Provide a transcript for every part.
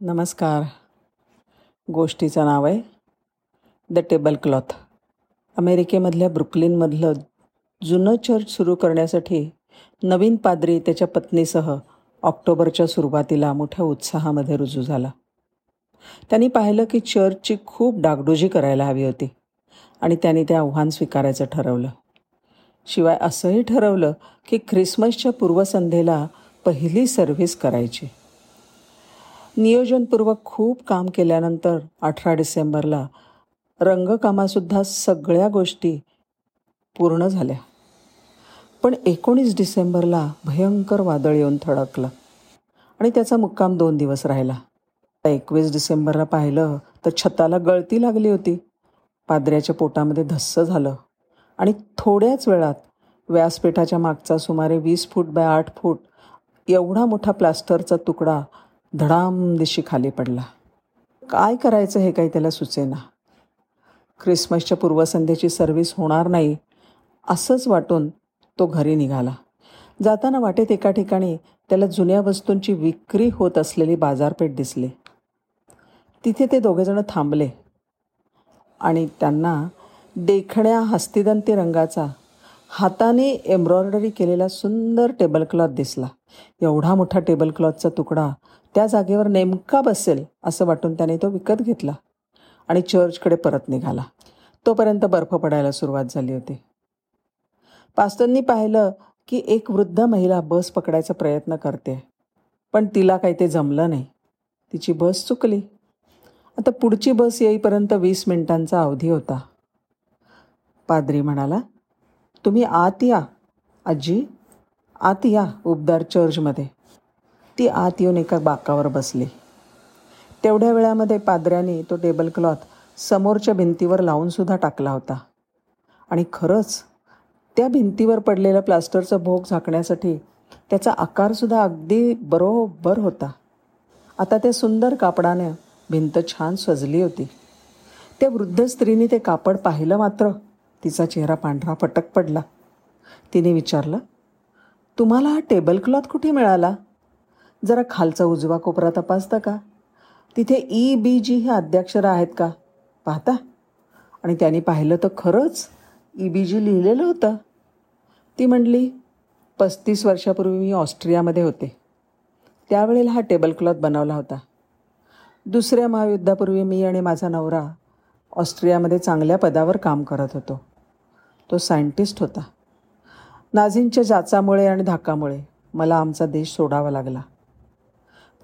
नमस्कार. गोष्टीचं नाव आहे द टेबल क्लॉथ अमेरिकेमधल्या ब्रुकलिनमधलं जुनं चर्च सुरू करण्यासाठी नवीन पाद्री त्याच्या पत्नीसह ऑक्टोबरच्या सुरुवातीला मोठ्या उत्साहामध्ये रुजू झाला. त्यांनी पाहिलं की चर्चची खूप डागडुजी करायला हवी होती आणि त्यांनी ते आव्हान स्वीकारायचं ठरवलं. शिवाय असंही ठरवलं की ख्रिसमसच्या पूर्वसंध्येला पहिली सर्व्हिस करायची. नियोजनपूर्वक खूप काम केल्यानंतर अठरा डिसेंबरला रंगकामासुद्धा सगळ्या गोष्टी पूर्ण झाल्या. पण एकोणीस डिसेंबरला भयंकर वादळ येऊन थडकलं आणि त्याचा मुक्काम दोन दिवस राहिला. एकवीस डिसेंबरला पाहिलं तर छताला गळती लागली होती. पादऱ्याच्या पोटामध्ये धस्स झालं आणि थोड्याच वेळात व्यासपीठाच्या मागचा सुमारे वीस फूट बाय आठ फूट एवढा मोठा प्लास्टरचा तुकडा धडाम दिशी खाली पडला. काय करायचं हे काही त्याला सुचेना. ख्रिसमसच्या पूर्वसंध्येची सर्व्हिस होणार नाही असंच वाटून तो घरी निघाला. जाताना वाटेत एका ठिकाणी त्याला जुन्या वस्तूंची विक्री होत असलेली बाजारपेठ दिसली. तिथे ते दोघेजणं थांबले आणि त्यांना देखण्या हस्तिदंती रंगाचा हाताने एम्ब्रॉयडरी केलेला सुंदर टेबल क्लॉथ दिसला. एवढा मोठा टेबल क्लॉथचा तुकडा त्या जागेवर नेमका बसेल असं वाटून त्याने तो विकत घेतला आणि चर्चकडे परत निघाला. तोपर्यंत बर्फ पडायला सुरुवात झाली होती. पास्तरनी पाहिलं की एक वृद्ध महिला बस पकडायचा प्रयत्न करते पण तिला काही ते जमलं नाही. तिची बस चुकली. आता पुढची बस येईपर्यंत वीस मिनिटांचा अवधी होता. पादरी म्हणाला तुम्ही आत या आजी. आत या उबदार चर्चमध्ये. ती आत येऊन एका बाकावर बसली. तेवढ्या वेळामध्ये पादऱ्याने तो टेबल क्लॉथ समोरच्या भिंतीवर लावूनसुद्धा टाकला होता. आणि खरंच त्या भिंतीवर पडलेलं प्लास्टरचं भोग झाकण्यासाठी त्याचा आकारसुद्धा अगदी बरोबर होता. आता त्या सुंदर कापडाने भिंत छान सजली होती. त्या वृद्ध स्त्रीने ते कापड पाहिलं मात्र तिचा चेहरा पांढरा फटक पडला. तिने विचारलं तुम्हाला हा टेबल क्लॉथ कुठे मिळाला? जरा खालचा उजवा कोपरा तपासता का? तिथे ई बी जी हे आद्याक्षरं आहेत का? पाहता. आणि त्यांनी पाहिलं तर खरंच ई बी जी लिहिलेलं होतं. ती म्हणली पस्तीस वर्षापूर्वी मी ऑस्ट्रियामध्ये होते. त्यावेळेला हा टेबल क्लॉथ बनवला होता. दुसऱ्या महायुद्धापूर्वी मी आणि माझा नवरा ऑस्ट्रियामध्ये चांगल्या पदावर काम करत होतो. तो सायंटिस्ट होता. नाझींच्या जाचामुळे आणि धाकामुळे मला आमचा देश सोडावा लागला.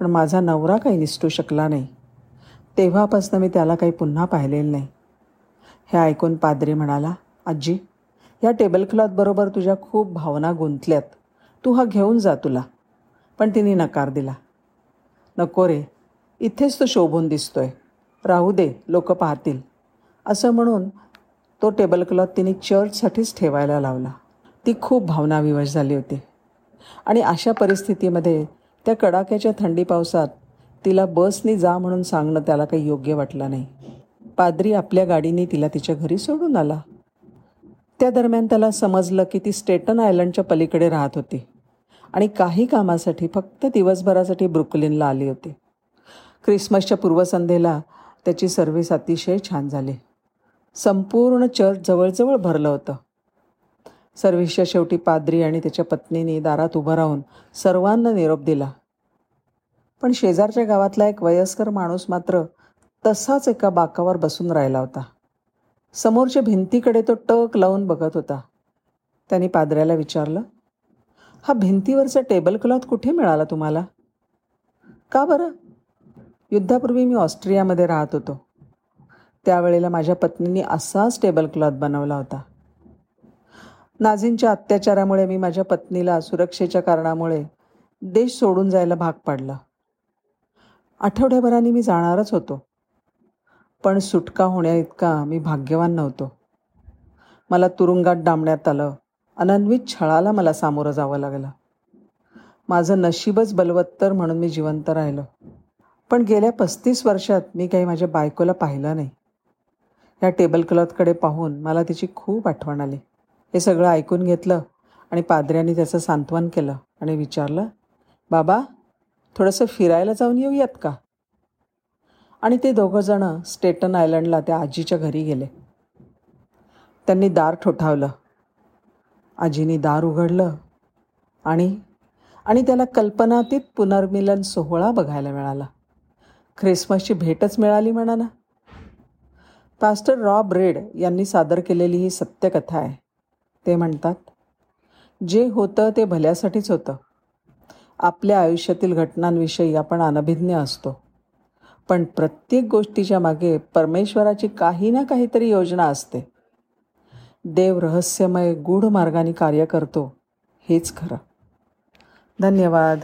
पण माझा नवरा काही निसटू शकला नाही. तेव्हापासून मी त्याला काही पुन्हा पाहिलेलं नाही. हे ऐकून पादरी म्हणाला आजी या टेबल क्लॉथबरोबर तुझ्या खूप भावना गुंतल्यात. तू हा घेऊन जा तुला. पण तिने नकार दिला. नको रे इथेच तो शोभून दिसतोय. राहू दे लोक पाहतील. असं म्हणून तो टेबल क्लॉथ तिने चर्चसाठीच ठेवायला लावला. ती खूप भावनाविवश झाली होती. आणि अशा परिस्थितीमध्ये त्या कडाक्याच्या थंडी पावसात तिला बसनी जा म्हणून सांगणं त्याला काही योग्य वाटलं नाही. पादरी आपल्या गाडीने तिला तिच्या घरी सोडून आला. त्या दरम्यान त्याला समजलं की ती स्टेटन आयलंडच्या पलीकडे राहत होती आणि काही कामासाठी फक्त दिवसभरासाठी ब्रुकलिनला आली होती. ख्रिसमसच्या पूर्वसंध्येला त्याची सर्व्हिस अतिशय छान झाली. संपूर्ण चर्च जवळजवळ भरलं होतं. सर्व्हिसच्या शेवटी पाद्री आणि त्याच्या पत्नीने दारात उभं राहून सर्वांना निरोप दिला. पण शेजारच्या गावातला एक वयस्कर माणूस मात्र तसाच एका बाकावर बसून राहिला होता. समोरच्या भिंतीकडे तो टक लावून बघत होता. त्यांनी पादऱ्याला विचारलं हा भिंतीवरचा टेबल क्लॉथ कुठे मिळाला तुम्हाला? का बरं? युद्धापूर्वी मी ऑस्ट्रियामध्ये राहत होतो. त्यावेळेला माझ्या पत्नीने असाच टेबल क्लॉथ बनवला होता. नाझींच्या अत्याचारामुळे मी माझ्या पत्नीला सुरक्षेच्या कारणामुळे देश सोडून जायला भाग पाडला. आठवड्याभराने मी जाणारच होतो. पण सुटका होण्या इतका मी भाग्यवान नव्हतो. मला तुरुंगात डांबण्यात आलं. अनन्वित छळाला मला सामोरं जावं लागलं. माझं नशीबच बलवत्तर म्हणून मी जिवंत राहिलो. पण गेल्या पस्तीस वर्षात मी काही माझ्या बायकोला पाहिलं नाही. ह्या टेबल क्लॉथकडे पाहून मला तिची खूप आठवण आली. हे सगळं ऐकून घेतलं आणि पादऱ्याने त्याचं सांत्वन केलं आणि विचारलं बाबा थोडंसं फिरायला जाऊन येऊयात का? आणि ते दोघंजणं स्टेटन आयलंडला त्या आजीच्या घरी गेले. त्यांनी दार ठोठावलं. आजीनी दार उघडलं आणि आणि त्याला कल्पनातीत पुनर्मिलन सोहळा बघायला मिळाला. ख्रिसमसची भेटच मिळाली म्हणा ना पास्टर रॉब रेड यांनी सादर केलेली ही सत्यकथा आहे. ते म्हणतात जे होतं ते भल्यासाठीच होतं. आपल्या आयुष्यातील घटनांविषयी आपण अनभिज्ञ असतो. पण प्रत्येक गोष्टीच्या मागे परमेश्वराची काही ना काहीतरी योजना असते. देव रहस्यमय गूढ मार्गाने कार्य करतो हेच खरं. धन्यवाद.